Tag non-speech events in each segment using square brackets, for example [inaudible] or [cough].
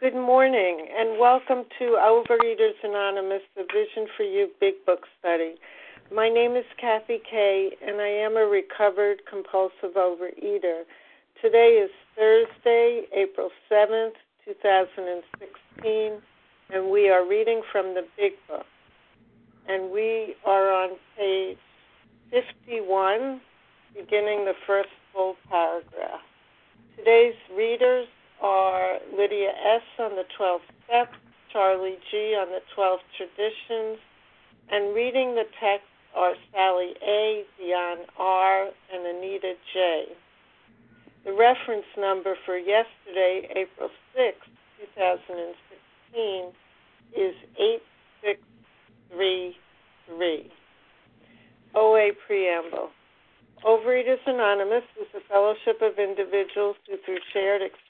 Good morning, and welcome to Overeaters Anonymous, the Vision for You Big Book Study. My name is Kathy Kay, and I am a recovered compulsive overeater. Today is Thursday, April 7th, 2016, and we are reading from the Big Book. And we are on page 51, beginning the first full paragraph. Today's readers are Lydia S. on the 12 steps, Charlie G. on the 12 traditions, and reading the text are Sally A., Dion R., and Anita J. The reference number for yesterday, April 6, 2016, is 8633. OA Preamble. Overeaters Anonymous is a fellowship of individuals who, through shared experience,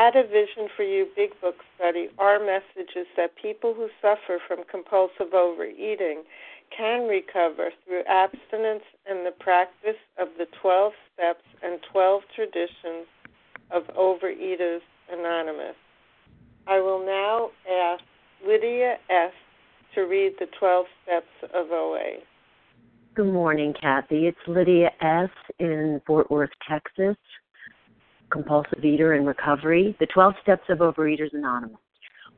At a Vision for You Big Book study, our message is that people who suffer from compulsive overeating can recover through abstinence and the practice of the 12 steps and 12 traditions of Overeaters Anonymous. I will now ask Lydia S. to read the 12 steps of OA. Good morning, Kathy. It's Lydia S. in Fort Worth, Texas, compulsive eater in recovery. The 12 steps of Overeaters Anonymous.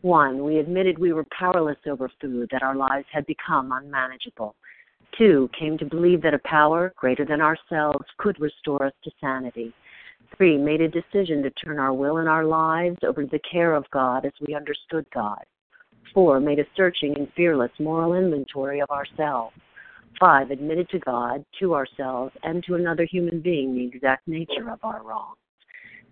One, we admitted we were powerless over food, that our lives had become unmanageable. Two, came to believe that a power greater than ourselves could restore us to sanity. Three, made a decision to turn our will and our lives over to the care of God as we understood God. Four, made a searching and fearless moral inventory of ourselves. Five, admitted to God, to ourselves, and to another human being the exact nature of our wrongs.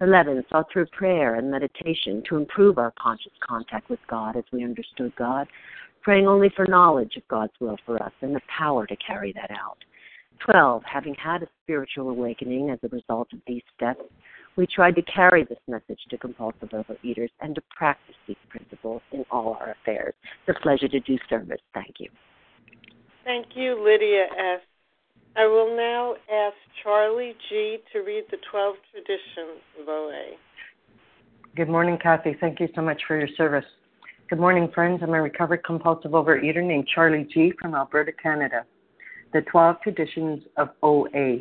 11. Sought through prayer and meditation to improve our conscious contact with God as we understood God, praying only for knowledge of God's will for us and the power to carry that out. 12. Having had a spiritual awakening as a result of these steps, we tried to carry this message to compulsive overeaters and to practice these principles in all our affairs. It's a pleasure to do service. Thank you. Thank you, Lydia S. I will now ask Charlie G. to read the 12 traditions of OA. Good morning, Kathy. Thank you so much for your service. Good morning, friends. I'm a recovered compulsive overeater named Charlie G. from Alberta, Canada. The 12 traditions of OA.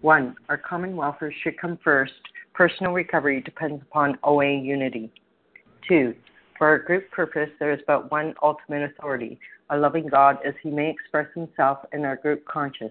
1. Our common welfare should come first. Personal recovery depends upon OA unity. 2. For our group purpose, there is but one ultimate authority, a loving God as he may express himself in our group conscious.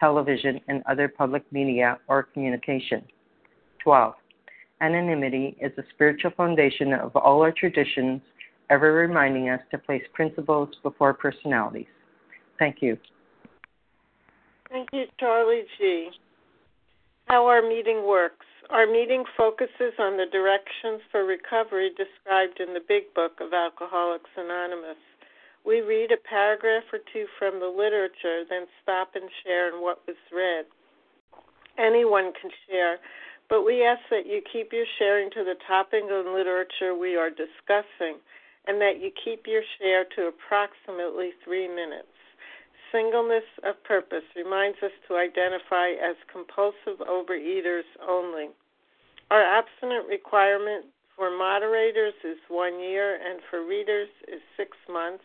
television, and other public media or communication. 12. Anonymity is the spiritual foundation of all our traditions, ever reminding us to place principles before personalities. Thank you. Thank you, Charlie G. How our meeting works. Our meeting focuses on the directions for recovery described in the Big Book of Alcoholics Anonymous. We read a paragraph or two from the literature, then stop and share in what was read. Anyone can share, but we ask that you keep your sharing to the topic of literature we are discussing and that you keep your share to approximately three minutes. Singleness of purpose reminds us to identify as compulsive overeaters only. Our abstinent requirement for moderators is one year and for readers is six months.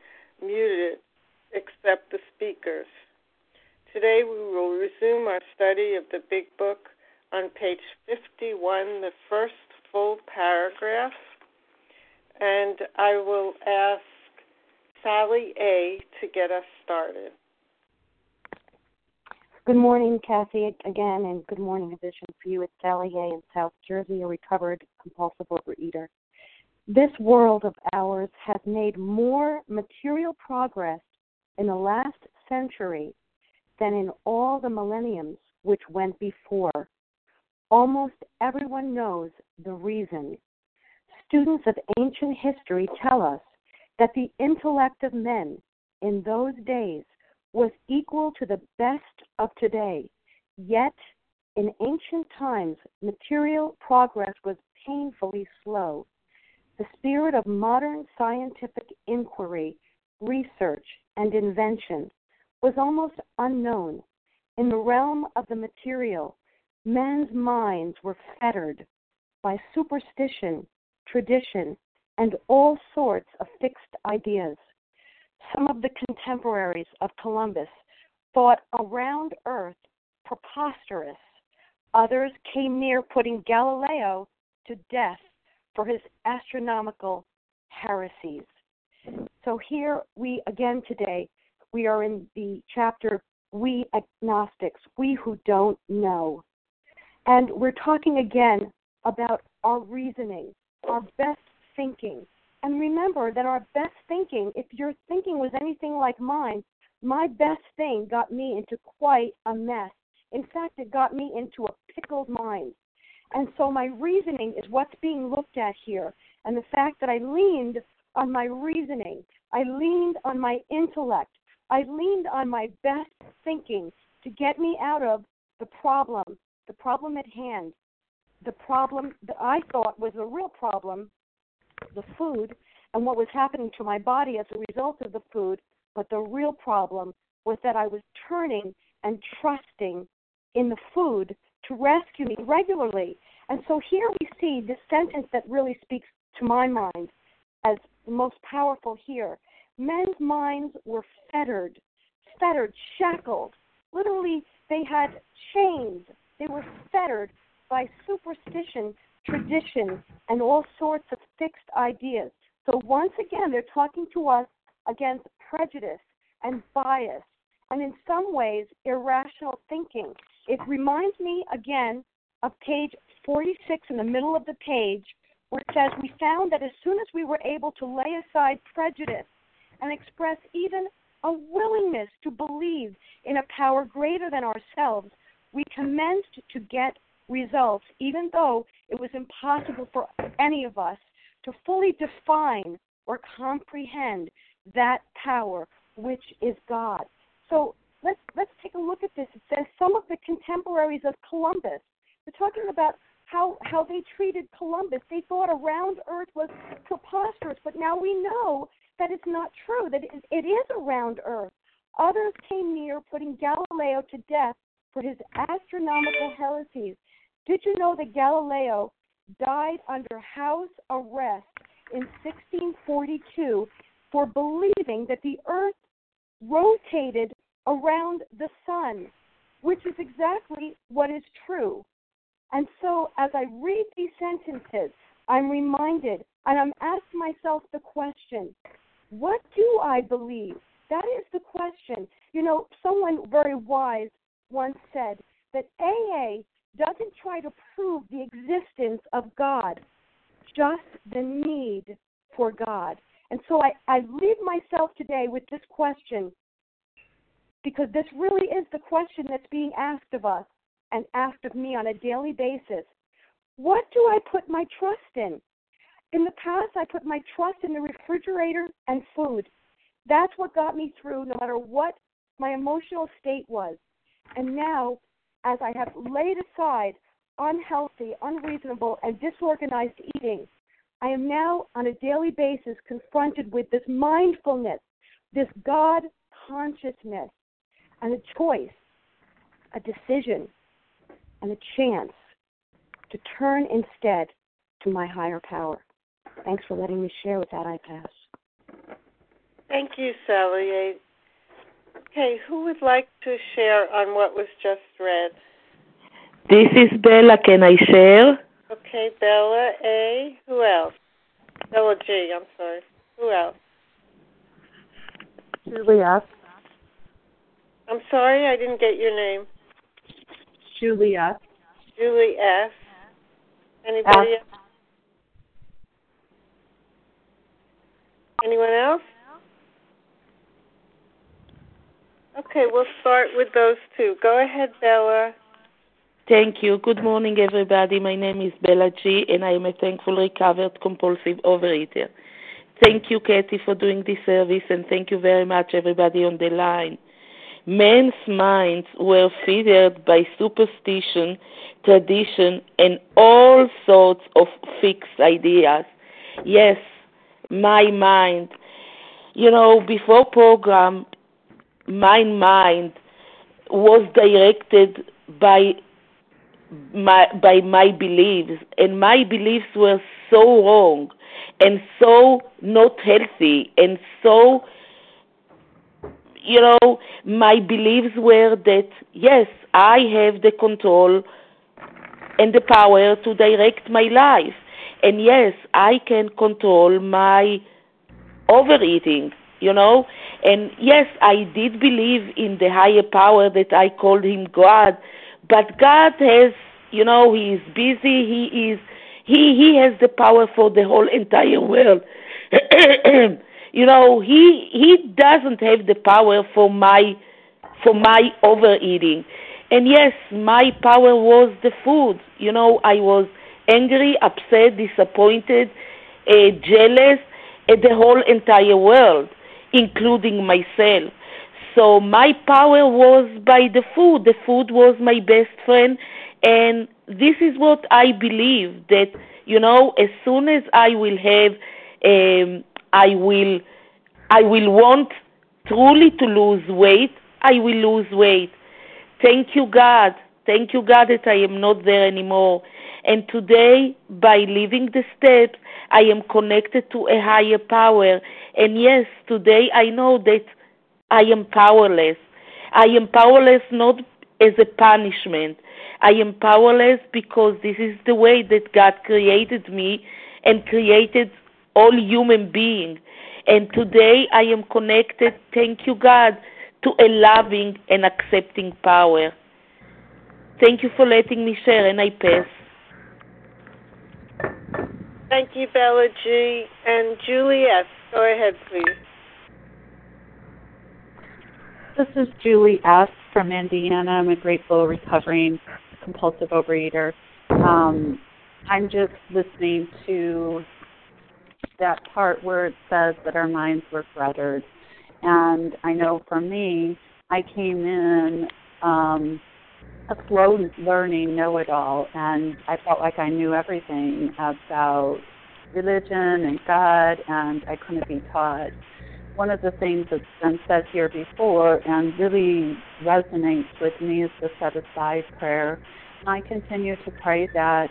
muted except the speakers. Today we will resume our study of the Big Book on page 51, the first full paragraph, and I will ask Sally A. to get us started. Good morning, Kathy, again, and good morning, Vision for you. It's Sally A. in South Jersey, a recovered compulsive overeater. This world of ours has made more material progress in the last century than in all the millenniums which went before. Almost everyone knows the reason. Students of ancient history tell us that the intellect of men in those days was equal to the best of today. Yet, in ancient times, material progress was painfully slow. The spirit of modern scientific inquiry, research, and invention was almost unknown. In the realm of the material, men's minds were fettered by superstition, tradition, and all sorts of fixed ideas. Some of the contemporaries of Columbus thought a round earth preposterous. Others came near putting Galileo to death for his astronomical heresies. So here we again today we are in the chapter We Agnostics, We Who Don't Know. And we're talking again about our reasoning, our best thinking. And remember that our best thinking, if your thinking was anything like mine, my best thing got me into quite a mess. In fact, it got me into a pickled mind. And so my reasoning is what's being looked at here. And the fact that I leaned on my reasoning, I leaned on my intellect, I leaned on my best thinking to get me out of the problem, the problem at hand, the problem that I thought was a real problem, the food, and what was happening to my body as a result of the food. But the real problem was that I was turning and trusting in the food to rescue me regularly. And so here we see the sentence that really speaks to my mind as the most powerful here. Men's minds were fettered, fettered, shackled. Literally, they had chains. They were fettered by superstition, tradition, and all sorts of fixed ideas. So, once again, they're talking to us against prejudice and bias, and in some ways, irrational thinking. It reminds me again of page 46 in the middle of the page where it says, We found that as soon as we were able to lay aside prejudice and express even a willingness to believe in a power greater than ourselves, we commenced to get results, even though it was impossible for any of us to fully define or comprehend that power, which is God. So let's let's take a look at this. It says some of the contemporaries of Columbus. They're talking about how how they treated Columbus. They thought a round Earth was preposterous, but now we know that it's not true. That it, it is a round Earth. Others came near putting Galileo to death for his astronomical heresies. Did you know that Galileo died under house arrest in 1642 for believing that the Earth rotated around the sun, which is exactly what is true. And so, as I read these sentences, I'm reminded and I'm asking myself the question what do I believe? That is the question. You know, someone very wise once said that AA doesn't try to prove the existence of God, just the need for God. And so I, I leave myself today with this question because this really is the question that's being asked of us and asked of me on a daily basis. What do I put my trust in? In the past, I put my trust in the refrigerator and food. That's what got me through no matter what my emotional state was. And now, as I have laid aside unhealthy, unreasonable, and disorganized eating, I am now on a daily basis confronted with this mindfulness, this God consciousness, and a choice, a decision, and a chance to turn instead to my higher power. Thanks for letting me share with that I pass. Thank you, Sally. Okay, who would like to share on what was just read? This is Bella. Can I share? Okay, Bella A. Who else? Bella G. I'm sorry. Who else? Julie F. I'm sorry, I didn't get your name. Julia. Julie F. Julie S. Anybody F. else? Anyone else? Okay, we'll start with those two. Go ahead, Bella. Thank you. Good morning, everybody. My name is Bella G, and I am a thankful recovered compulsive overeater. Thank you, Katie, for doing this service, and thank you very much, everybody on the line. Men's minds were fettered by superstition, tradition, and all sorts of fixed ideas. Yes, my mind. You know, before program, my mind was directed by my by my beliefs and my beliefs were so wrong and so not healthy and so you know my beliefs were that yes i have the control and the power to direct my life. And yes i can control my overeating you know. And yes i did believe in the higher power that i called him god. But god has you know he is busy. He is he he has the power for the whole entire world [clears throat] you know he he doesn't have the power for my for my overeating. And yes my power was the food. You know i was angry upset disappointed uh, jealous at the whole entire world including myself. So my power was by the food. The food was my best friend. And this is what i believe that you know as soon as i will have um I will I will want truly to lose weight, I will lose weight. Thank you God. Thank you God that I am not there anymore. And today by living the steps I am connected to a higher power. And yes, today I know that I am powerless. I am powerless not as a punishment. I am powerless because this is the way that God created me and created all human beings. And today I am connected, thank you, God, to a loving and accepting power. Thank you for letting me share, and I pass. Thank you, Bella G. And Julie S., go ahead, please. This is Julie S. from Indiana. I'm a grateful recovering compulsive overeater. Um, I'm just listening to that part where it says that our minds were fettered. And I know for me, I came in um, a slow learning know it all, and I felt like I knew everything about religion and God, and I couldn't be taught. One of the things that's been said here before and really resonates with me is the set aside prayer. And I continue to pray that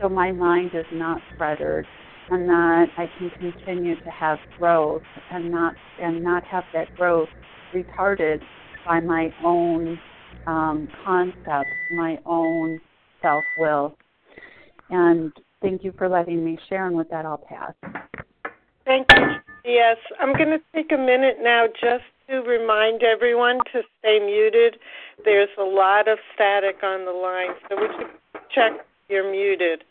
so my mind is not fettered and that I can continue to have growth and not and not have that growth retarded by my own um, concepts, my own self will. And thank you for letting me share, and with that, I'll pass. Thank you. Yes, I'm going to take a minute now just to remind everyone to stay muted. There's a lot of static on the line, so we should check you're muted.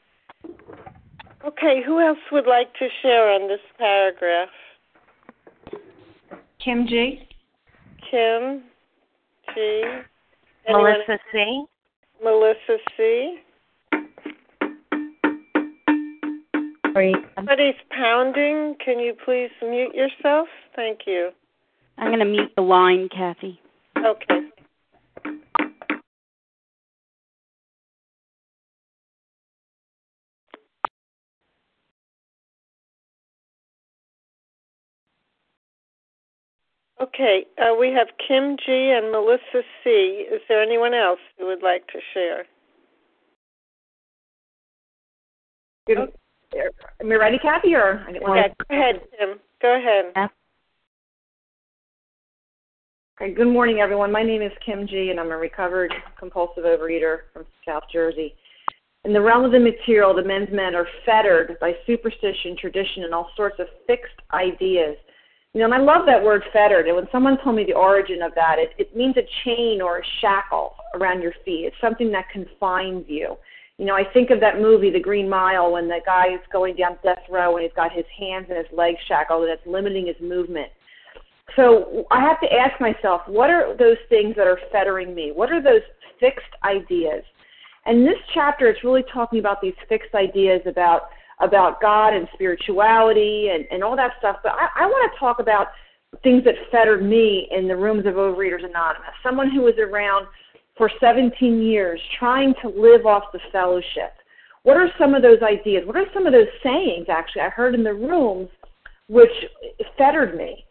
Okay, who else would like to share on this paragraph? Kim G. Kim G. Anyone? Melissa C. Melissa C. I'm Somebody's pounding. Can you please mute yourself? Thank you. I'm going to mute the line, Kathy. Okay. Okay, uh, we have Kim G and Melissa C. Is there anyone else who would like to share? Good. Am I ready, Kathy? Or I didn't Yeah, go ahead, Kim. Go ahead. Okay, good morning, everyone. My name is Kim G, and I'm a recovered compulsive overeater from South Jersey. In the realm of the material, the men's men are fettered by superstition, tradition, and all sorts of fixed ideas. You know, and I love that word fettered. And when someone told me the origin of that, it, it means a chain or a shackle around your feet. It's something that confines you. You know, I think of that movie, The Green Mile, when the guy is going down death row and he's got his hands and his legs shackled and it's limiting his movement. So I have to ask myself, what are those things that are fettering me? What are those fixed ideas? And this chapter is really talking about these fixed ideas about about God and spirituality and, and all that stuff. But I, I want to talk about things that fettered me in the rooms of Overeaters Anonymous. Someone who was around for 17 years trying to live off the fellowship. What are some of those ideas? What are some of those sayings, actually, I heard in the rooms which fettered me?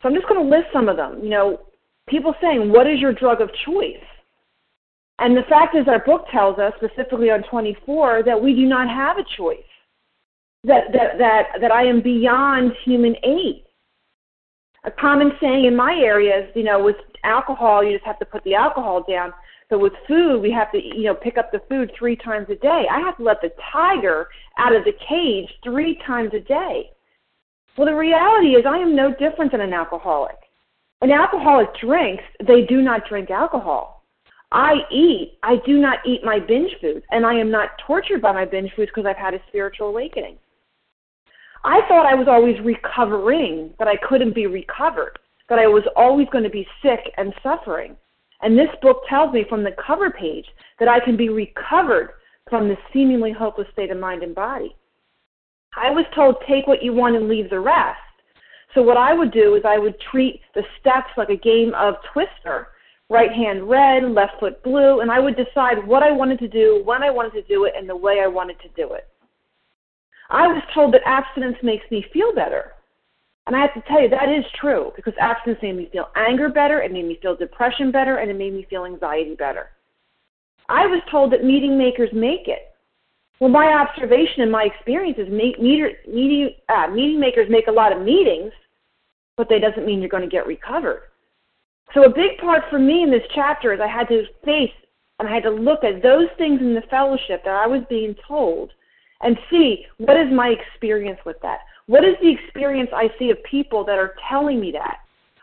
So I'm just going to list some of them. You know, people saying, What is your drug of choice? And the fact is, our book tells us, specifically on 24, that we do not have a choice that, that, that, that I am beyond human aid. A common saying in my area is, you know, with alcohol, you just have to put the alcohol down. But with food, we have to, you know, pick up the food three times a day. I have to let the tiger out of the cage three times a day. Well, the reality is, I am no different than an alcoholic. An alcoholic drinks, they do not drink alcohol. I eat, I do not eat my binge foods, and I am not tortured by my binge foods because I've had a spiritual awakening. I thought I was always recovering, that I couldn't be recovered, that I was always going to be sick and suffering. And this book tells me from the cover page that I can be recovered from this seemingly hopeless state of mind and body. I was told take what you want and leave the rest. So what I would do is I would treat the steps like a game of twister. Right hand red, left foot blue, and I would decide what I wanted to do, when I wanted to do it, and the way I wanted to do it. I was told that abstinence makes me feel better. And I have to tell you, that is true because abstinence made me feel anger better, it made me feel depression better, and it made me feel anxiety better. I was told that meeting makers make it. Well, my observation and my experience is meter, meeting, uh, meeting makers make a lot of meetings, but that doesn't mean you're going to get recovered. So a big part for me in this chapter is I had to face and I had to look at those things in the fellowship that I was being told and see what is my experience with that. What is the experience I see of people that are telling me that?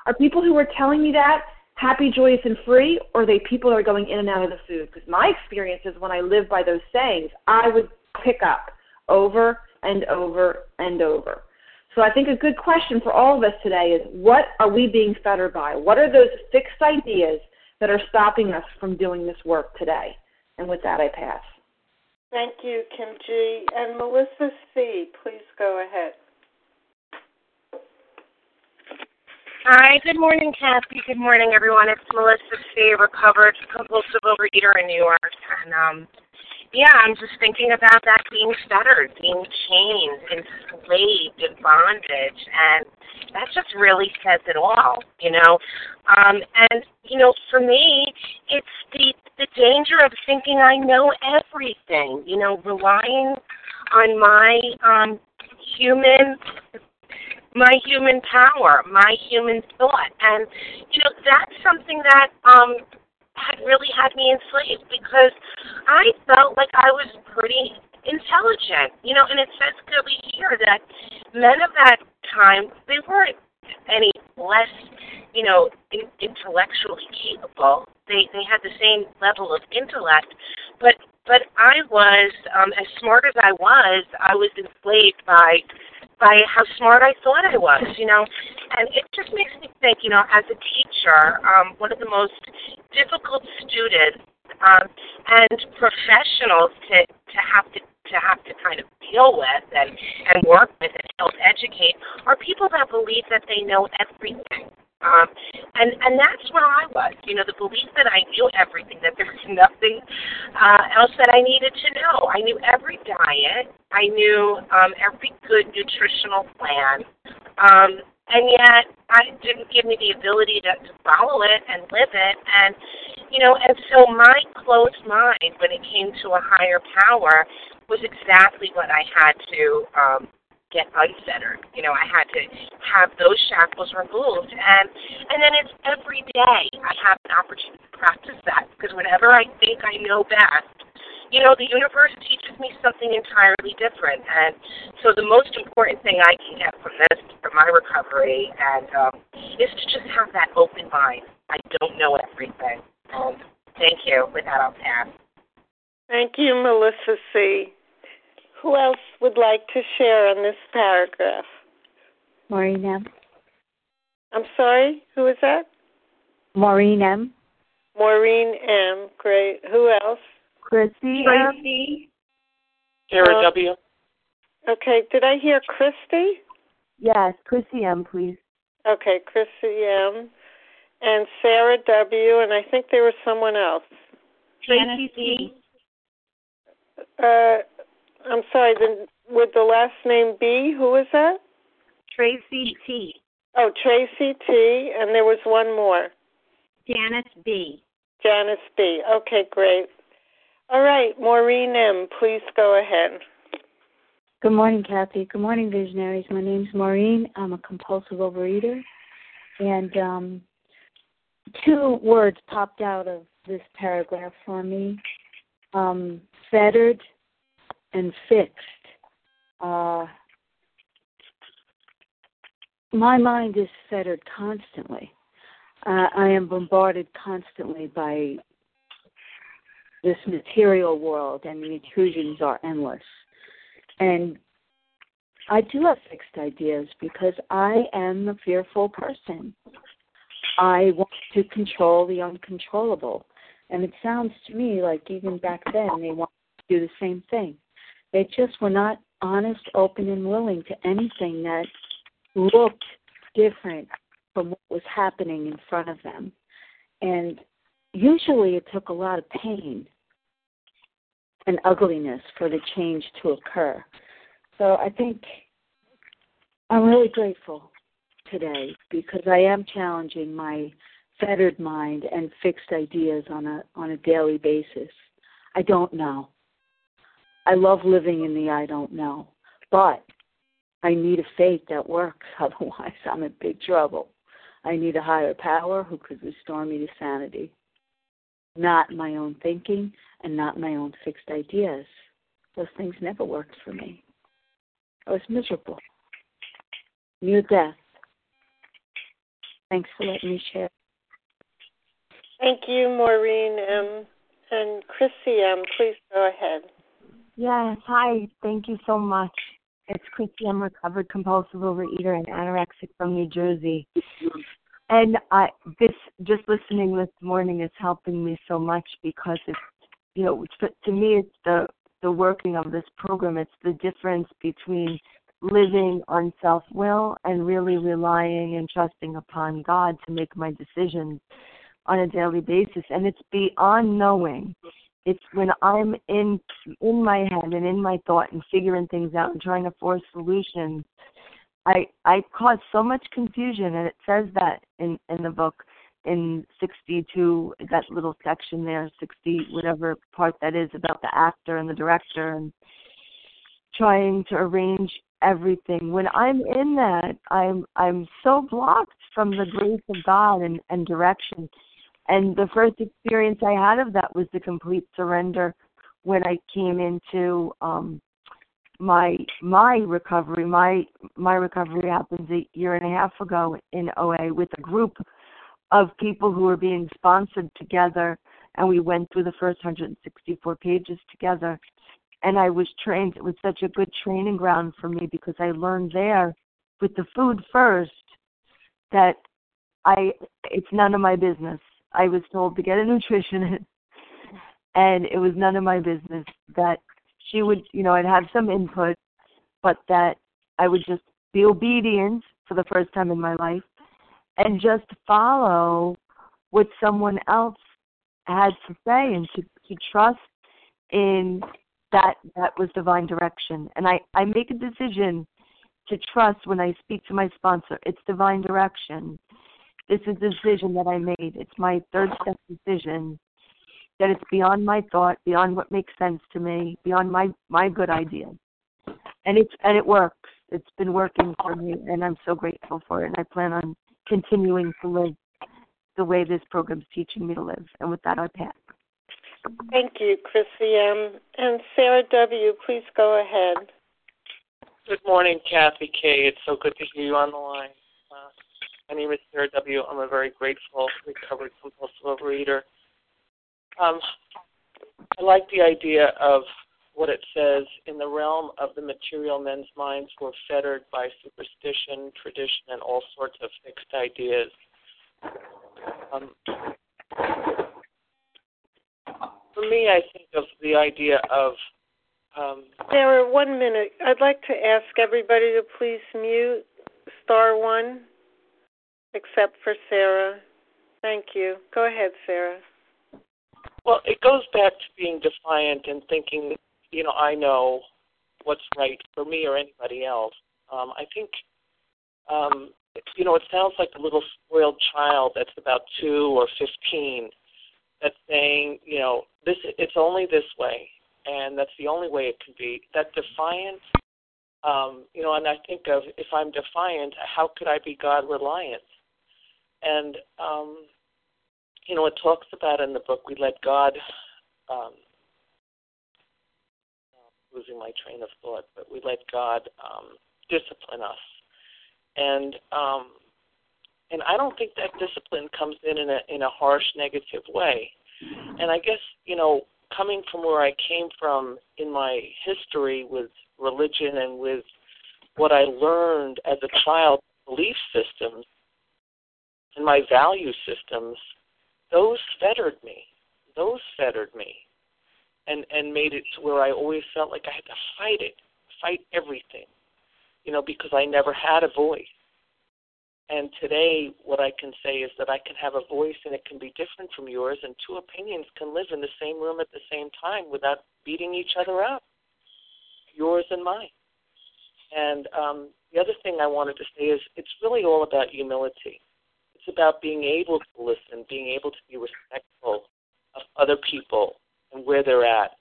Are people who are telling me that happy, joyous, and free, or are they people that are going in and out of the food? Because my experience is when I live by those sayings, I would pick up over and over and over. So I think a good question for all of us today is what are we being fettered by? What are those fixed ideas that are stopping us from doing this work today? And with that, I pass. Thank you, Kim G. And Melissa C., please go ahead. Hi, good morning, Kathy. Good morning, everyone. It's Melissa C., recovered compulsive overeater in New York. And um, yeah, I'm just thinking about that being fettered, being chained, enslaved, in bondage, and that just really says it all, you know. Um, and you know, for me, it's the the danger of thinking I know everything, you know, relying on my um, human my human power, my human thought. And, you know, that's something that um, had really had me enslaved because I felt like I was pretty intelligent, you know, and it says clearly here that men of that time, they weren't any less, you know, in, intellectually capable. They they had the same level of intellect, but but I was um, as smart as I was. I was enslaved by by how smart I thought I was, you know. And it just makes me think, you know, as a teacher, um, one of the most difficult students um, and professionals to, to have to to have to kind of deal with and, and work with and help educate are people that believe that they know everything. Um, and and that's where I was. You know, the belief that I knew everything, that there was [laughs] nothing uh, else that I needed to know. I knew every diet. I knew um, every good nutritional plan. Um, and yet, I didn't give me the ability to, to follow it and live it. And you know, and so my closed mind, when it came to a higher power, was exactly what I had to um, get unfettered. You know, I had to have those shackles removed, and and then it's every day I have an opportunity to practice that because whenever I think I know best, you know, the universe teaches me something entirely different, and so the most important thing I can get from this, from my recovery, and um, is to just have that open mind. I don't know everything. Um, thank you. With that, I'll pass. Thank you, Melissa C. Who else would like to share on this paragraph? Maureen M. I'm sorry, who is that? Maureen M. Maureen M. Great. Who else? Christy Tracy. Sarah Uh, W. Okay, did I hear Christy? Yes, Chrissy M, please. Okay, Christy M. And Sarah W. And I think there was someone else. Tracy C. Uh, I'm sorry, the, with the last name B, who is that? Tracy T. Oh, Tracy T. And there was one more. Janice B. Janice B. Okay, great. All right, Maureen M., please go ahead. Good morning, Kathy. Good morning, visionaries. My name's Maureen. I'm a compulsive overeater. And um, two words popped out of this paragraph for me um, fettered and fixed. Uh, my mind is fettered constantly. Uh, I am bombarded constantly by this material world, and the intrusions are endless. And I do have fixed ideas because I am a fearful person. I want to control the uncontrollable. And it sounds to me like even back then they wanted to do the same thing. They just were not honest, open, and willing to anything that looked different from what was happening in front of them. And usually it took a lot of pain and ugliness for the change to occur. So I think I'm really grateful today because I am challenging my fettered mind and fixed ideas on a on a daily basis. I don't know. I love living in the I don't know, but I need a faith that works. [laughs] Otherwise, I'm in big trouble. I need a higher power who could restore me to sanity, not my own thinking and not my own fixed ideas. Those things never worked for me. I was miserable, near death. Thanks for letting me share. Thank you, Maureen M. And Chrissy M., please go ahead. Yes, hi. Thank you so much. It's Chrissy M., recovered compulsive overeater and anorexic from New Jersey. And I this just listening this morning is helping me so much because it's you know to me it's the the working of this program. It's the difference between living on self will and really relying and trusting upon God to make my decisions on a daily basis. And it's beyond knowing. It's when I'm in in my head and in my thought and figuring things out and trying to force solutions. I I cause so much confusion and it says that in in the book in 62 that little section there 60 whatever part that is about the actor and the director and trying to arrange everything when i'm in that i'm i'm so blocked from the grace of god and and direction and the first experience i had of that was the complete surrender when i came into um my my recovery my my recovery happened a year and a half ago in oa with a group of people who were being sponsored together and we went through the first 164 pages together and I was trained it was such a good training ground for me because I learned there with the food first that I it's none of my business. I was told to get a nutritionist and it was none of my business that she would you know I'd have some input but that I would just be obedient for the first time in my life and just follow what someone else had to say and to, to trust in that that was divine direction. And I, I make a decision to trust when I speak to my sponsor. It's divine direction. This is a decision that I made. It's my third step decision that it's beyond my thought, beyond what makes sense to me, beyond my my good idea. And it's and it works. It's been working for me and I'm so grateful for it and I plan on continuing to live the way this program is teaching me to live. And with that, I pass. Thank you, Chrissy M. And Sarah W., please go ahead. Good morning, Kathy K. It's so good to hear you on the line. My name is Sarah W. I'm a very grateful, recovered compulsive overeater. Um, I like the idea of what it says in the realm of the material men's minds were fettered by superstition, tradition, and all sorts of fixed ideas. Um, for me, I think of the idea of. Um, Sarah, one minute. I'd like to ask everybody to please mute star one, except for Sarah. Thank you. Go ahead, Sarah. Well, it goes back to being defiant and thinking you know, I know what's right for me or anybody else. Um, I think, um, you know, it sounds like a little spoiled child that's about two or fifteen that's saying, you know, this it's only this way, and that's the only way it can be. That defiant, um, you know, and I think of if I'm defiant, how could I be God reliant? And um, you know, it talks about in the book we let God um, losing my train of thought, but we let God um, discipline us, and um, and I don't think that discipline comes in in a in a harsh, negative way. And I guess you know, coming from where I came from in my history with religion and with what I learned as a child, belief systems and my value systems, those fettered me. Those fettered me and and made it to where I always felt like I had to fight it, fight everything, you know, because I never had a voice. And today, what I can say is that I can have a voice and it can be different from yours, and two opinions can live in the same room at the same time without beating each other up, yours and mine. And um, the other thing I wanted to say is it's really all about humility. It's about being able to listen, being able to be respectful of other people, and where they're at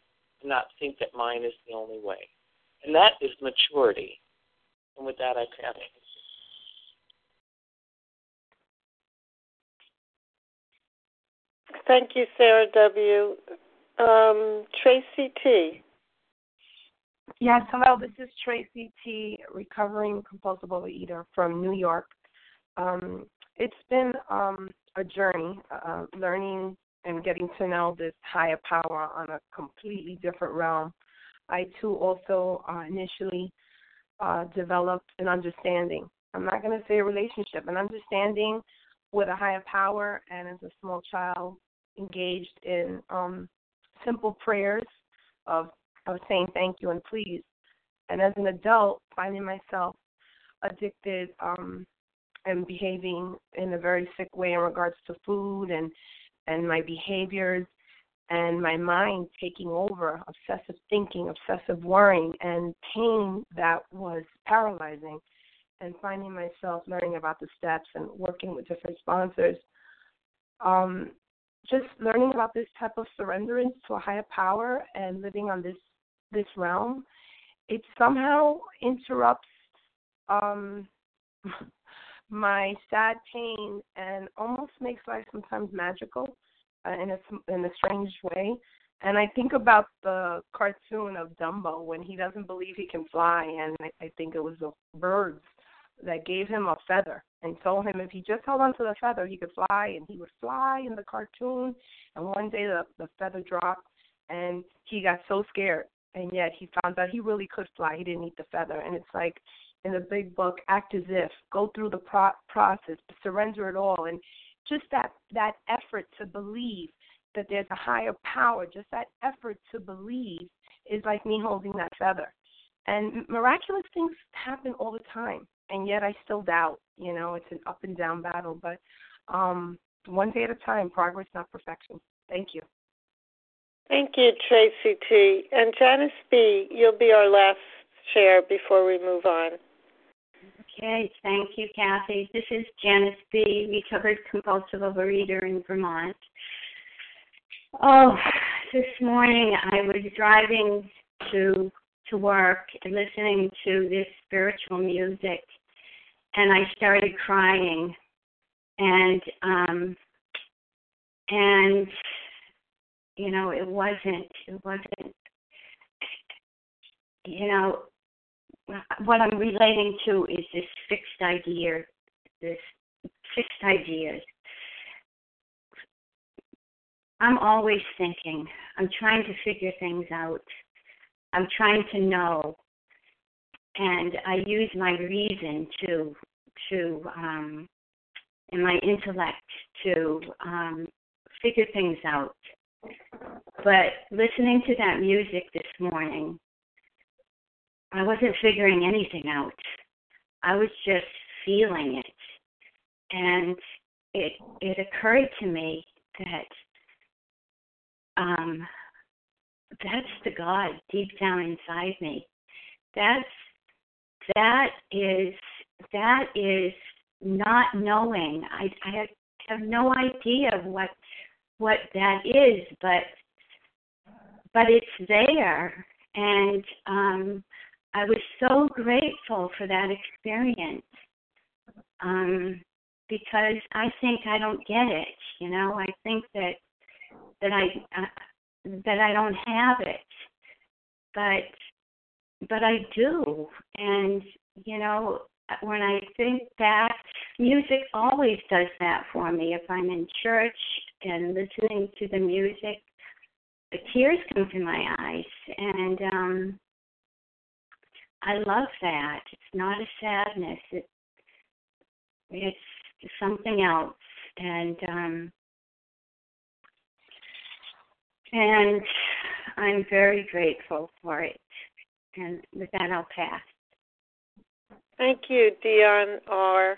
and not think that mine is the only way. And that is maturity. And with that, I pass. Thank you, Sarah W. Um, Tracy T. Yes, hello. This is Tracy T, recovering compulsive overeater from New York. Um, it's been um, a journey, uh, learning and getting to know this higher power on a completely different realm. I too also uh, initially uh, developed an understanding. I'm not going to say a relationship, an understanding with a higher power, and as a small child, engaged in um, simple prayers of of saying thank you and please. And as an adult, finding myself addicted um, and behaving in a very sick way in regards to food and and my behaviors and my mind taking over, obsessive thinking, obsessive worrying, and pain that was paralyzing, and finding myself learning about the steps and working with different sponsors. Um, just learning about this type of surrenderance to a higher power and living on this this realm, it somehow interrupts um, [laughs] my sad pain and almost makes life sometimes magical uh, in a in a strange way. And I think about the cartoon of Dumbo when he doesn't believe he can fly, and I, I think it was the birds that gave him a feather and told him if he just held on to the feather, he could fly, and he would fly in the cartoon. And one day the the feather dropped, and he got so scared, and yet he found out he really could fly. He didn't need the feather, and it's like in the big book, act as if, go through the pro- process, surrender it all, and just that that effort to believe that there's a higher power, just that effort to believe is like me holding that feather. And miraculous things happen all the time, and yet I still doubt. You know, it's an up and down battle, but um, one day at a time, progress, not perfection. Thank you. Thank you, Tracy T. And Janice B., you'll be our last share before we move on. Okay, thank you, Kathy. This is Janice B., recovered compulsive overeater in Vermont. Oh, this morning I was driving to to work and listening to this spiritual music, and I started crying, and um, and you know it wasn't it wasn't you know what I'm relating to is this fixed idea, this fixed ideas. I'm always thinking. I'm trying to figure things out. I'm trying to know, and I use my reason to to um, and my intellect to um, figure things out. But listening to that music this morning I wasn't figuring anything out. I was just feeling it. And it it occurred to me that um that's the God deep down inside me. That's that is that is not knowing. I I have, no idea what what that is, but but it's there and um I was so grateful for that experience um, because I think I don't get it. You know, I think that that I uh, that I don't have it, but but I do. And you know, when I think back, music always does that for me. If I'm in church and listening to the music, the tears come to my eyes, and um I love that. It's not a sadness. It, it's something else, and um, and I'm very grateful for it. And with that, I'll pass. Thank you, Dion R.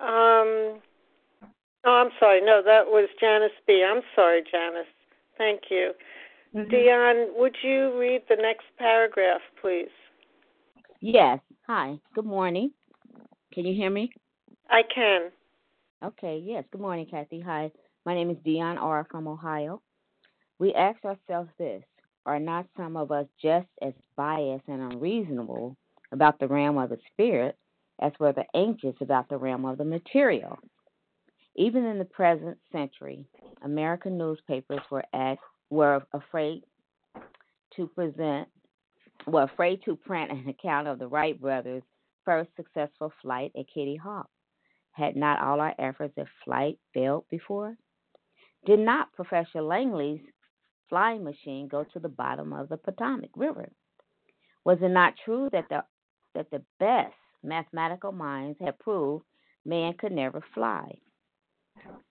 Um, oh, I'm sorry. No, that was Janice B. I'm sorry, Janice. Thank you. Mm-hmm. Dion, would you read the next paragraph, please? Yes. Hi. Good morning. Can you hear me? I can. Okay. Yes. Good morning, Kathy. Hi. My name is Dion R. from Ohio. We ask ourselves this Are not some of us just as biased and unreasonable about the realm of the spirit as were the ancients about the realm of the material? Even in the present century, American newspapers were, asked, were afraid to present were afraid to print an account of the Wright brothers' first successful flight at Kitty Hawk. Had not all our efforts at flight failed before? Did not Professor Langley's flying machine go to the bottom of the Potomac River? Was it not true that the that the best mathematical minds had proved man could never fly?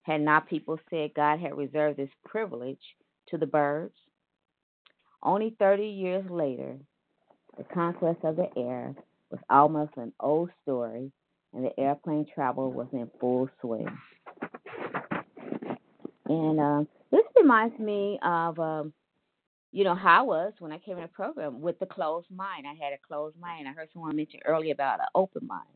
Had not people said God had reserved this privilege to the birds? Only 30 years later, the conquest of the air was almost an old story, and the airplane travel was in full swing. And um, this reminds me of, um, you know, how I was when I came in the program with the closed mind. I had a closed mind. I heard someone mention earlier about an open mind.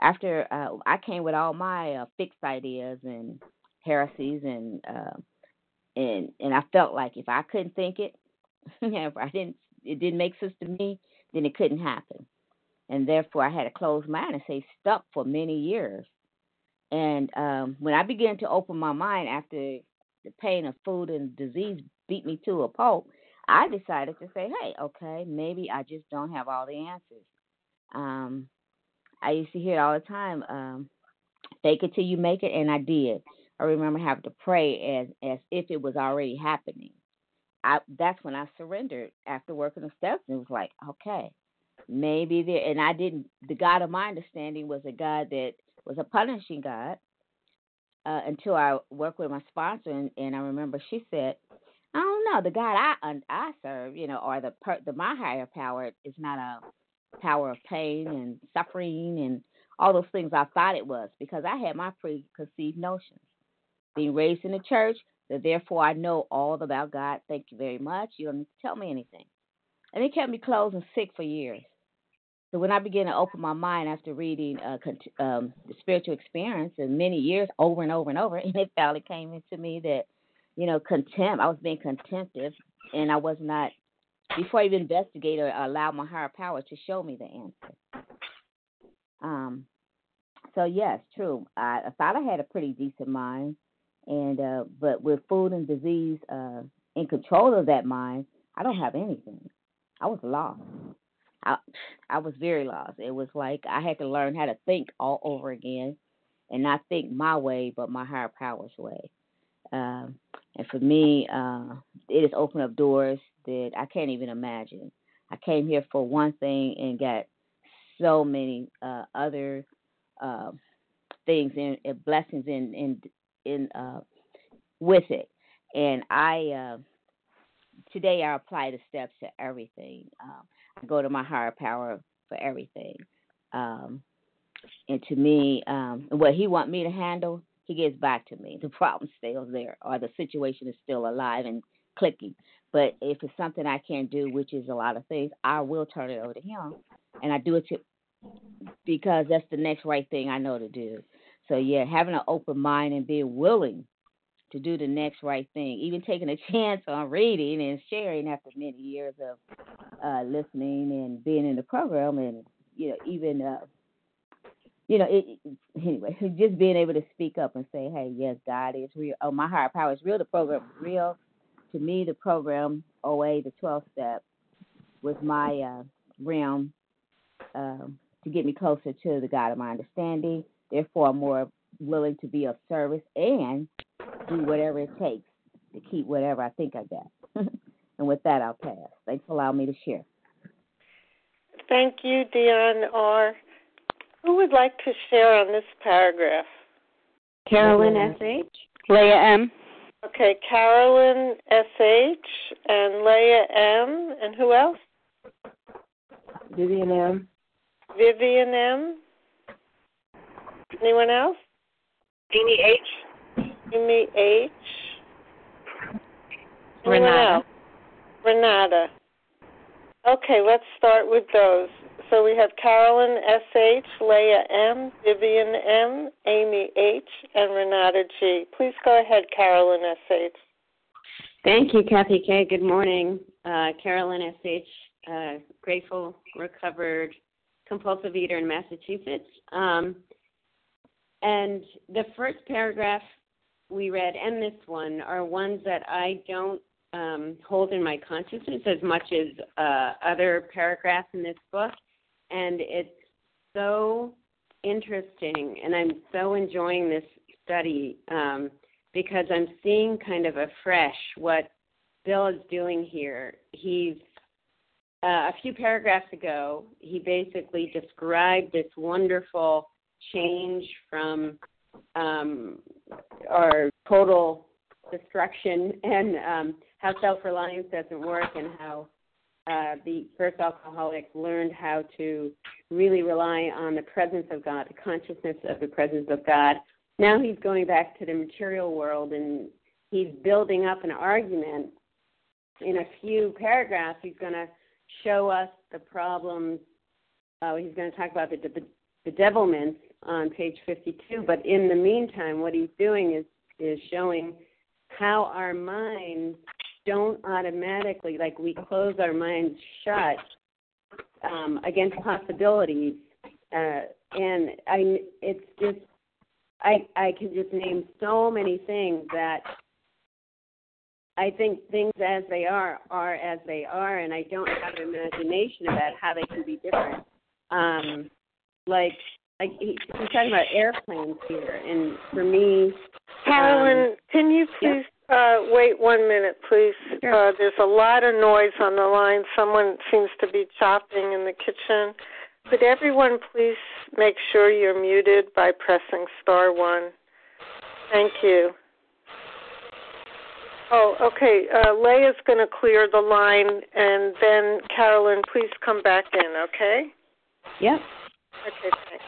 After uh, I came with all my uh, fixed ideas and heresies, and uh, and and I felt like if I couldn't think it, [laughs] if I didn't, it didn't make sense to me, then it couldn't happen. And therefore, I had a closed mind and stayed stuck for many years. And um, when I began to open my mind after the pain of food and disease beat me to a pulp, I decided to say, hey, okay, maybe I just don't have all the answers. Um, I used to hear it all the time, um, fake it till you make it, and I did. I remember having to pray as as if it was already happening. I that's when I surrendered after working the steps and it was like, okay, maybe there and I didn't the God of my understanding was a God that was a punishing God uh, until I worked with my sponsor, and, and I remember she said, "I don't know, the God I I serve, you know, or the per, the my higher power is not a power of pain and suffering and all those things I thought it was because I had my preconceived notions. Being raised in the church, that therefore I know all about God. Thank you very much. You don't tell me anything. And it kept me closed and sick for years. So when I began to open my mind after reading uh, um, the spiritual experience and many years over and over and over, [laughs] and it finally came into me that, you know, contempt. I was being contemptive, and I was not. Before I even investigated or allowed my higher power to show me the answer. Um. So yes, true. I, I thought I had a pretty decent mind, and uh, but with food and disease uh, in control of that mind, I don't have anything. I was lost. I I was very lost. It was like I had to learn how to think all over again, and not think my way, but my higher power's way. Um, and for me, uh, it has opened up doors that I can't even imagine. I came here for one thing and got so many uh, other uh, things and, and blessings in in in uh, with it. And I uh, today I apply the steps to everything. Um, I go to my higher power for everything. Um, and to me, um, what he want me to handle, he gives back to me. [laughs] The problem stays there, or the situation is still alive and clicking. But if it's something I can't do, which is a lot of things, I will turn it over to him, and I do it to because that's the next right thing I know to do. So yeah, having an open mind and being willing to do the next right thing, even taking a [laughs] chance on reading and sharing after many years of uh, listening and being in the program, and you know, even uh, you know, it, anyway, [laughs] just being able to speak up and say, "Hey, yes, God is real. Oh, my higher power is real. The program is real." To me, the program OA, the 12 step, was my uh, realm um, to get me closer to the God of my understanding. Therefore, I'm more willing to be of service and do whatever it takes to keep whatever I think I got. [laughs] and with that, I'll pass. Thanks for allowing me to share. Thank you, Dion R. Who would like to share on this paragraph? Carolyn S.H. Leah M. Okay, Carolyn S.H. and Leah M. And who else? Vivian M. Vivian M. Anyone else? Jeannie H. Amy H. Anyone Renata. else? Renata. Okay, let's start with those. So we have Carolyn S.H., Leah M., Vivian M., Amy H., and Renata G. Please go ahead, Carolyn S.H. Thank you, Kathy K. Good morning. Uh, Carolyn S.H., uh, grateful, recovered, compulsive eater in Massachusetts. Um, and the first paragraph we read and this one are ones that I don't um, hold in my consciousness as much as uh, other paragraphs in this book. And it's so interesting, and I'm so enjoying this study um, because I'm seeing kind of afresh what Bill is doing here. He's uh, a few paragraphs ago, he basically described this wonderful change from um, our total destruction and um, how self reliance doesn't work and how uh, the first alcoholic learned how to really rely on the presence of God, the consciousness of the presence of God. Now he's going back to the material world and he's building up an argument. In a few paragraphs, he's going to show us the problems. Uh, he's going to talk about the, the bedevilments on page 52. But in the meantime, what he's doing is is showing how our minds don't automatically, like we close our minds shut um, against possibilities. Uh, and I, it's just, I, I can just name so many things that I think things as they are are as they are, and I don't have an imagination about how they can be different. Um, like, like he's talking about airplanes here, and for me, Carolyn, um, can you please uh, wait one minute, please? Sure. Uh, there's a lot of noise on the line. Someone seems to be chopping in the kitchen. Could everyone please make sure you're muted by pressing star one? Thank you. Oh, okay. Uh, Leia's going to clear the line, and then Carolyn, please come back in, okay? Yep. Okay, thanks.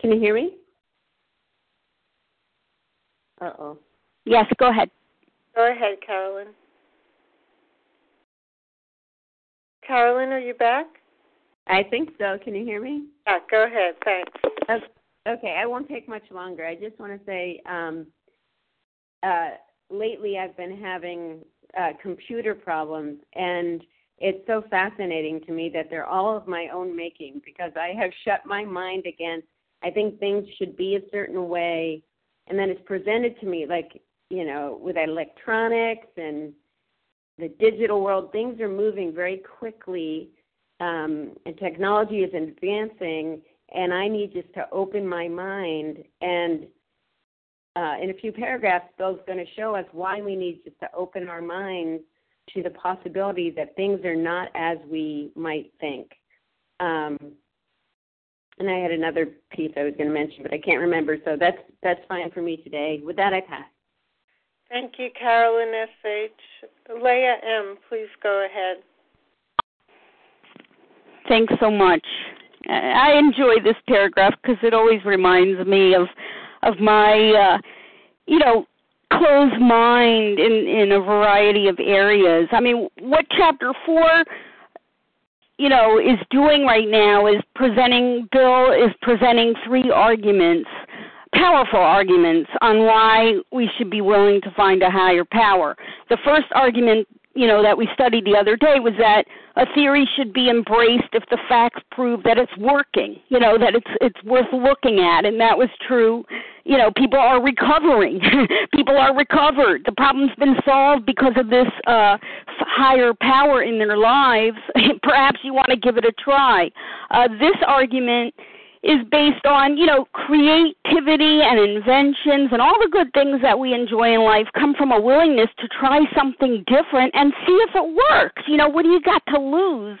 Can you hear me? Uh oh. Yes, go ahead. Go ahead, Carolyn. Carolyn, are you back? I think so. Can you hear me? Yeah, go ahead. Thanks. Okay, I won't take much longer. I just want to say, um, uh, lately I've been having uh, computer problems, and it's so fascinating to me that they're all of my own making because I have shut my mind against. I think things should be a certain way, and then it's presented to me like you know with electronics and the digital world. Things are moving very quickly, um, and technology is advancing and I need just to open my mind. And uh, in a few paragraphs, Bill's going to show us why we need just to open our minds to the possibility that things are not as we might think. Um, and I had another piece I was going to mention, but I can't remember. So that's that's fine for me today. With that, I pass. Thank you, Carolyn S.H. Leah M., please go ahead. Thanks so much. I enjoy this paragraph because it always reminds me of of my uh you know closed mind in in a variety of areas. I mean, what chapter 4 you know is doing right now is presenting Bill is presenting three arguments powerful arguments on why we should be willing to find a higher power. The first argument you know that we studied the other day was that a theory should be embraced if the facts prove that it's working you know that it's it's worth looking at. And that was true you know people are recovering. [laughs] People are recovered. The problem's been solved because of this uh higher power in their lives. [laughs] Perhaps you want to give it a try. Uh this argument is based on, you know, creativity and inventions and all the good things that we enjoy in life come from a willingness to try something different and see if it works. You know, what do you got to lose?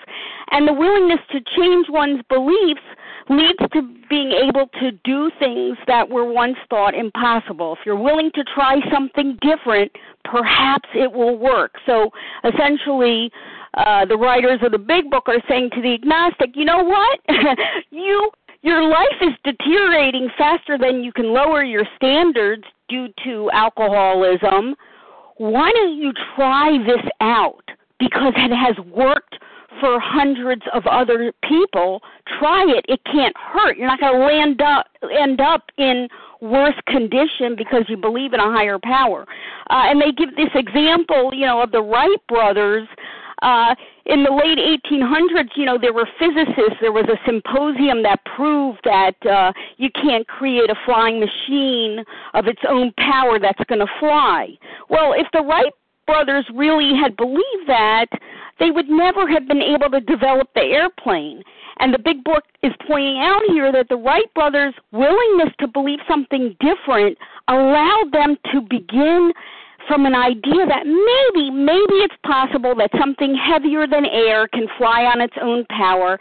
And the willingness to change one's beliefs leads to being able to do things that were once thought impossible. If you're willing to try something different, perhaps it will work. So essentially, uh, the writers of the big book are saying to the agnostic, you know what? [laughs] you your life is deteriorating faster than you can lower your standards due to alcoholism. Why don't you try this out? Because it has worked for hundreds of other people. Try it. It can't hurt. You're not going to land up end up in worse condition because you believe in a higher power. Uh, and they give this example, you know, of the Wright brothers uh, in the late 1800s, you know, there were physicists. There was a symposium that proved that uh, you can't create a flying machine of its own power that's going to fly. Well, if the Wright brothers really had believed that, they would never have been able to develop the airplane. And the big book is pointing out here that the Wright brothers' willingness to believe something different allowed them to begin from an idea that maybe, maybe it's possible that something heavier than air can fly on its own power.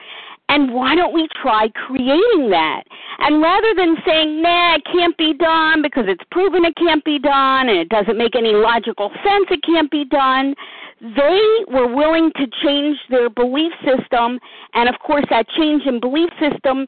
And why don't we try creating that? And rather than saying, nah, it can't be done because it's proven it can't be done and it doesn't make any logical sense it can't be done, they were willing to change their belief system. And of course, that change in belief system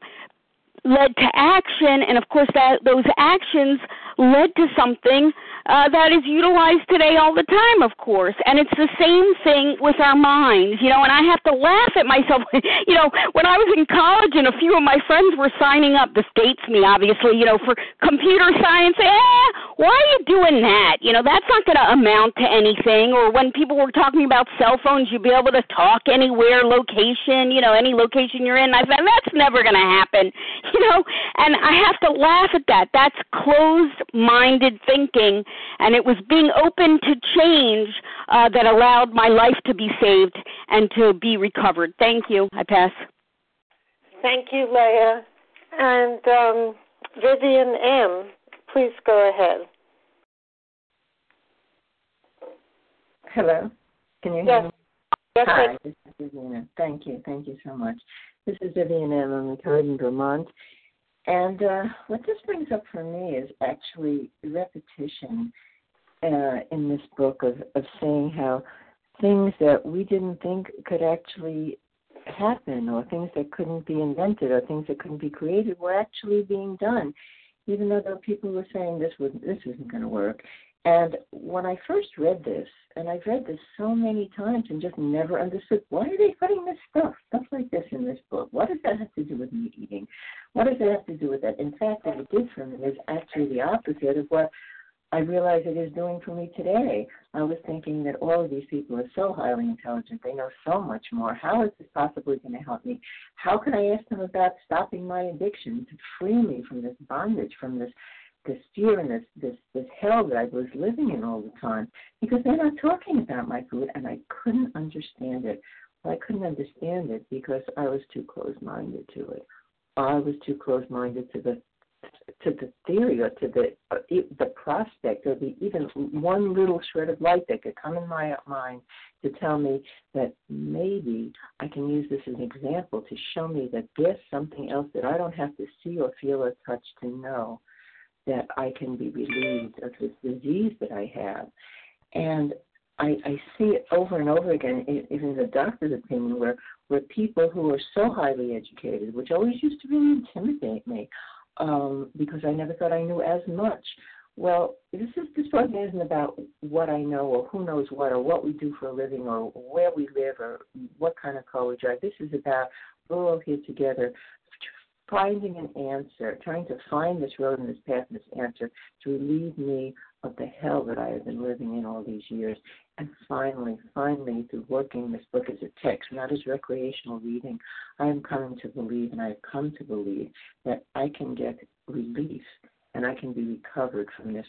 led to action. And of course, that, those actions led to something uh, that is utilized today all the time, of course. And it's the same thing with our minds, you know. And I have to laugh at myself. [laughs] you know, when I was in college and a few of my friends were signing up, this dates me obviously, you know, for computer science. Eh, why are you doing that? You know, that's not going to amount to anything. Or when people were talking about cell phones, you'd be able to talk anywhere, location, you know, any location you're in. I thought that's never going to happen, [laughs] you know. And I have to laugh at that. That's closed-minded thinking and it was being open to change uh, that allowed my life to be saved and to be recovered. Thank you. I pass. Thank you, Leah. And um, Vivian M., please go ahead. Hello. Can you yes. hear me? Yes, Hi, I- this is Vivian. Thank you. Thank you so much. This is Vivian M. I'm retired in Vermont. And uh, what this brings up for me is actually repetition uh, in this book of, of saying how things that we didn't think could actually happen or things that couldn't be invented or things that couldn't be created were actually being done. Even though people were saying this was this isn't going to work and when I first read this, and I've read this so many times and just never understood why are they putting this stuff, stuff like this in this book? What does that have to do with meat eating? What does that have to do with that? In fact, what it did for me is actually the opposite of what I realize it is doing for me today. I was thinking that all of these people are so highly intelligent. They know so much more. How is this possibly going to help me? How can I ask them about stopping my addiction to free me from this bondage, from this this fear and this this this hell that I was living in all the time because they're not talking about my food and I couldn't understand it. Well, I couldn't understand it because I was too close minded to it. I was too close minded to the to the theory or to the uh, the prospect or the even one little shred of light that could come in my mind to tell me that maybe I can use this as an example to show me that there's something else that I don't have to see or feel or touch to know that I can be relieved of this disease that I have. And I, I see it over and over again, even in the doctor's opinion, where, where people who are so highly educated, which always used to really intimidate me, um, because I never thought I knew as much. Well, this is this program isn't about what I know or who knows what or what we do for a living or where we live or what kind of we drive. This is about we're all here together finding an answer, trying to find this road and this path and this answer to relieve me of the hell that I have been living in all these years. And finally, finally, through working this book as a text, not as recreational reading, I am coming to believe, and I have come to believe, that I can get relief and I can be recovered from this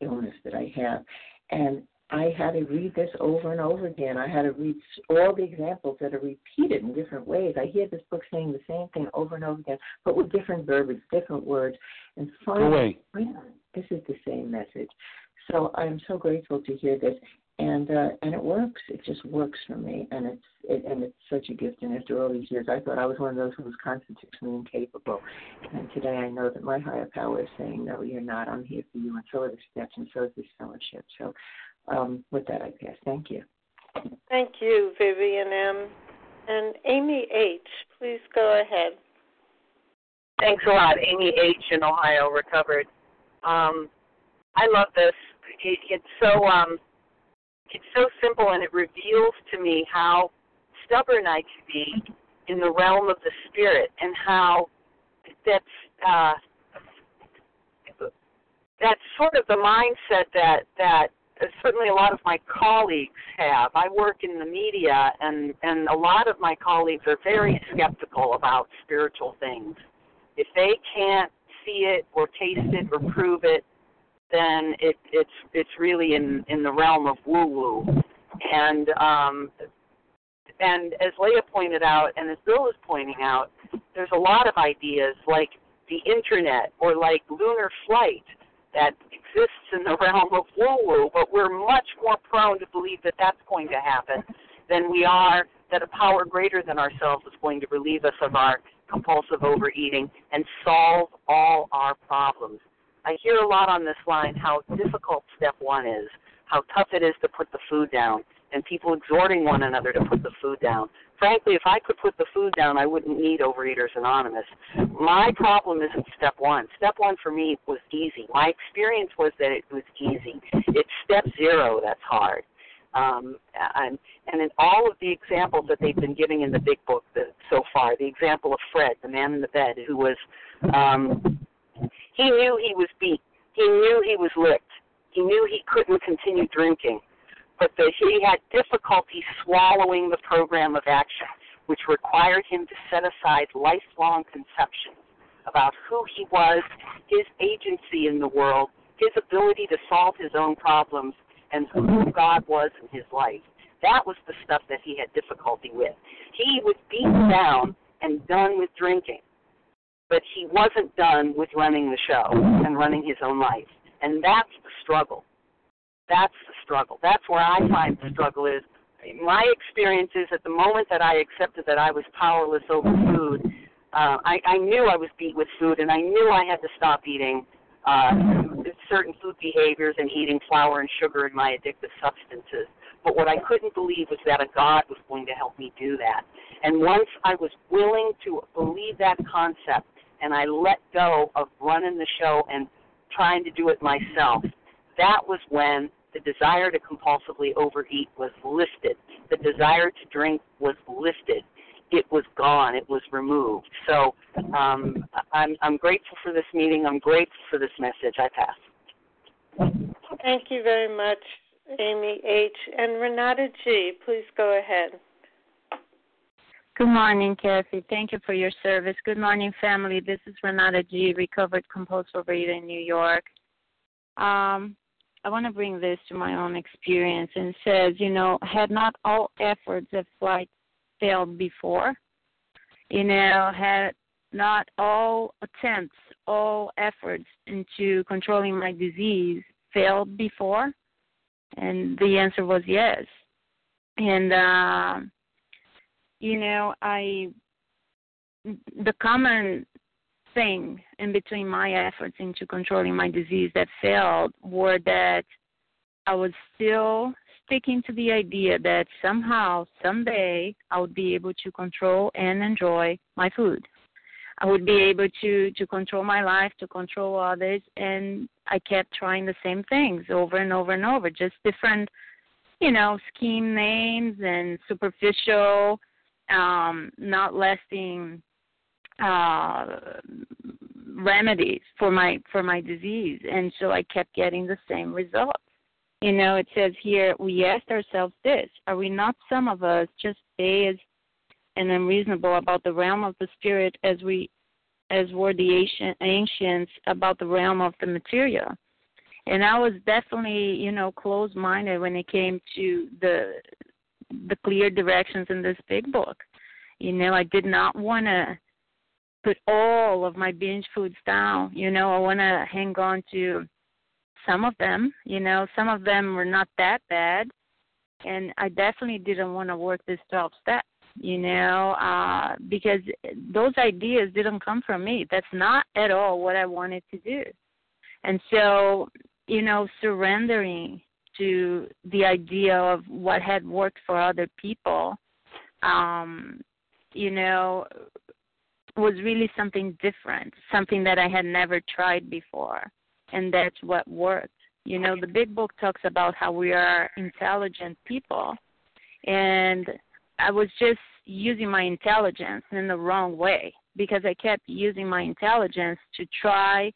illness that I have. And I had to read this over and over again. I had to read all the examples that are repeated in different ways. I hear this book saying the same thing over and over again, but with different verbiage, different words. And finally, this is the same message. So I'm so grateful to hear this, and uh, and it works. It just works for me, and it's it, and it's such a gift. And after all these years, I thought I was one of those who was constitutionally incapable, and today I know that my higher power is saying, no, you're not. I'm here for you, and so are the steps, and so is this fellowship. So um, with that, I guess. Thank you. Thank you, Vivian M. And Amy H., please go ahead. Thanks a lot, Amy H. in Ohio, recovered. Um, I love this. It, it's so um, it's so simple, and it reveals to me how stubborn I can be in the realm of the spirit, and how that's uh, that's sort of the mindset that that certainly a lot of my colleagues have. I work in the media, and and a lot of my colleagues are very skeptical about spiritual things. If they can't see it or taste it or prove it, then it, it's it's really in in the realm of woo woo. And um, and as Leah pointed out, and as Bill is pointing out, there's a lot of ideas like the internet or like lunar flight that exists in the [laughs] realm of woo woo, but we're much more prone to believe that that's going to happen than we are that a power greater than ourselves is going to relieve us of our compulsive overeating and solve all our problems. I hear a lot on this line how difficult step one is, how tough it is to put the food down, and people exhorting one another to put the food down. Frankly, if I could put the food down, I wouldn't need Overeaters Anonymous. My problem isn't step one. Step one for me was easy. My experience was that it was easy. It's step zero that's hard. Um, and, and in all of the examples that they've been giving in the big book the, so far, the example of Fred, the man in the bed, who was, um, he knew he was beat. He knew he was licked. He knew he couldn't continue drinking but that he had difficulty swallowing the program of action, which required him to set aside lifelong conceptions about who he was, his agency in the world, his ability to solve his own problems, and who God was in his life. That was the stuff that he had difficulty with. He was beaten down and done with drinking, but he wasn't done with running the show and running his own life. And that's the struggle. That's the struggle. That's where I find the struggle is. My experience is at the moment that I accepted that I was powerless over food, uh, I, I knew I was beat with food, and I knew I had to stop eating uh, certain food behaviors and eating flour and sugar and my addictive substances. But what I couldn't believe was that a God was going to help me do that. And once I was willing to believe that concept, and I let go of running the show and trying to do it myself, that was when the desire to compulsively overeat was listed. The desire to drink was listed. It was gone. It was removed. So um, I'm, I'm grateful for this meeting. I'm grateful for this message. I pass. Thank you very much, Amy H. And Renata G., please go ahead. Good morning, Kathy. Thank you for your service. Good morning, family. This is Renata G., recovered compulsive overeater in New York. Um, I want to bring this to my own experience and says, you know, had not all efforts of flight failed before, you know, had not all attempts, all efforts into controlling my disease failed before? And the answer was yes. And, uh, you know, I, the common thing in between my efforts into controlling my disease that failed were that I was still sticking to the idea that somehow, someday, I would be able to control and enjoy my food. I would be able to to control my life, to control others, and I kept trying the same things over and over and over, just different, you know, scheme names and superficial, um, not lasting uh, remedies for my for my disease, and so I kept getting the same results. You know, it says here we asked ourselves this: Are we not some of us just as and unreasonable about the realm of the spirit as we as were the ancient ancients about the realm of the material? And I was definitely, you know, closed minded when it came to the the clear directions in this big book. You know, I did not want to put all of my binge foods down. You know, I want to hang on to some of them. You know, some of them were not that bad, and I definitely didn't want to work this 12 step. You know, uh, because those ideas didn't come from me. That's not at all what I wanted to do. And so, you know, surrendering to the idea of what had worked for other people um you know was really something different, something that I had never tried before. And that's what worked. You know, the big book talks about how we are intelligent people. And I was just using my intelligence in the wrong way because I kept using my intelligence to try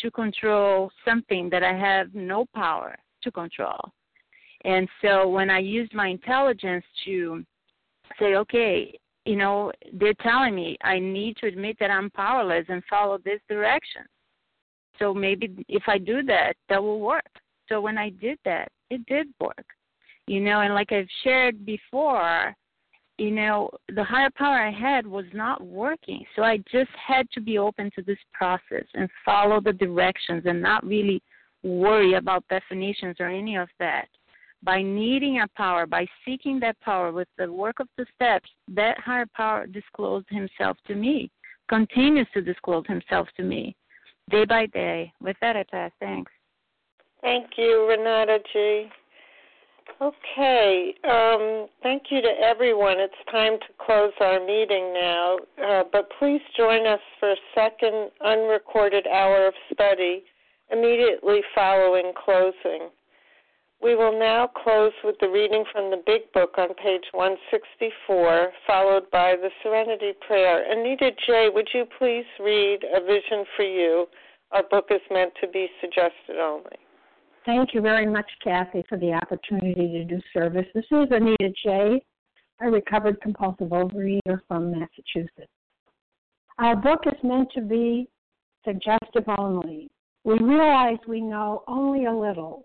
to control something that I have no power to control. And so when I used my intelligence to say, okay, you know, they're telling me I need to admit that I'm powerless and follow this direction. So maybe if I do that, that will work. So when I did that, it did work. You know, and like I've shared before, you know, the higher power I had was not working. So I just had to be open to this process and follow the directions and not really worry about definitions or any of that. By needing a power, by seeking that power with the work of the steps, that higher power disclosed himself to me, continues to disclose himself to me day by day. With that, I pass. Thanks. Thank you, Renata G. Okay. Um, thank you to everyone. It's time to close our meeting now, uh, but please join us for a second unrecorded hour of study immediately following closing. We will now close with the reading from the Big Book on page 164, followed by the Serenity Prayer. Anita J., would you please read A Vision for You? Our book is meant to be suggested only. Thank you very much, Kathy, for the opportunity to do service. This is Anita J., a recovered compulsive overeater from Massachusetts. Our book is meant to be suggestive only. We realize we know only a little.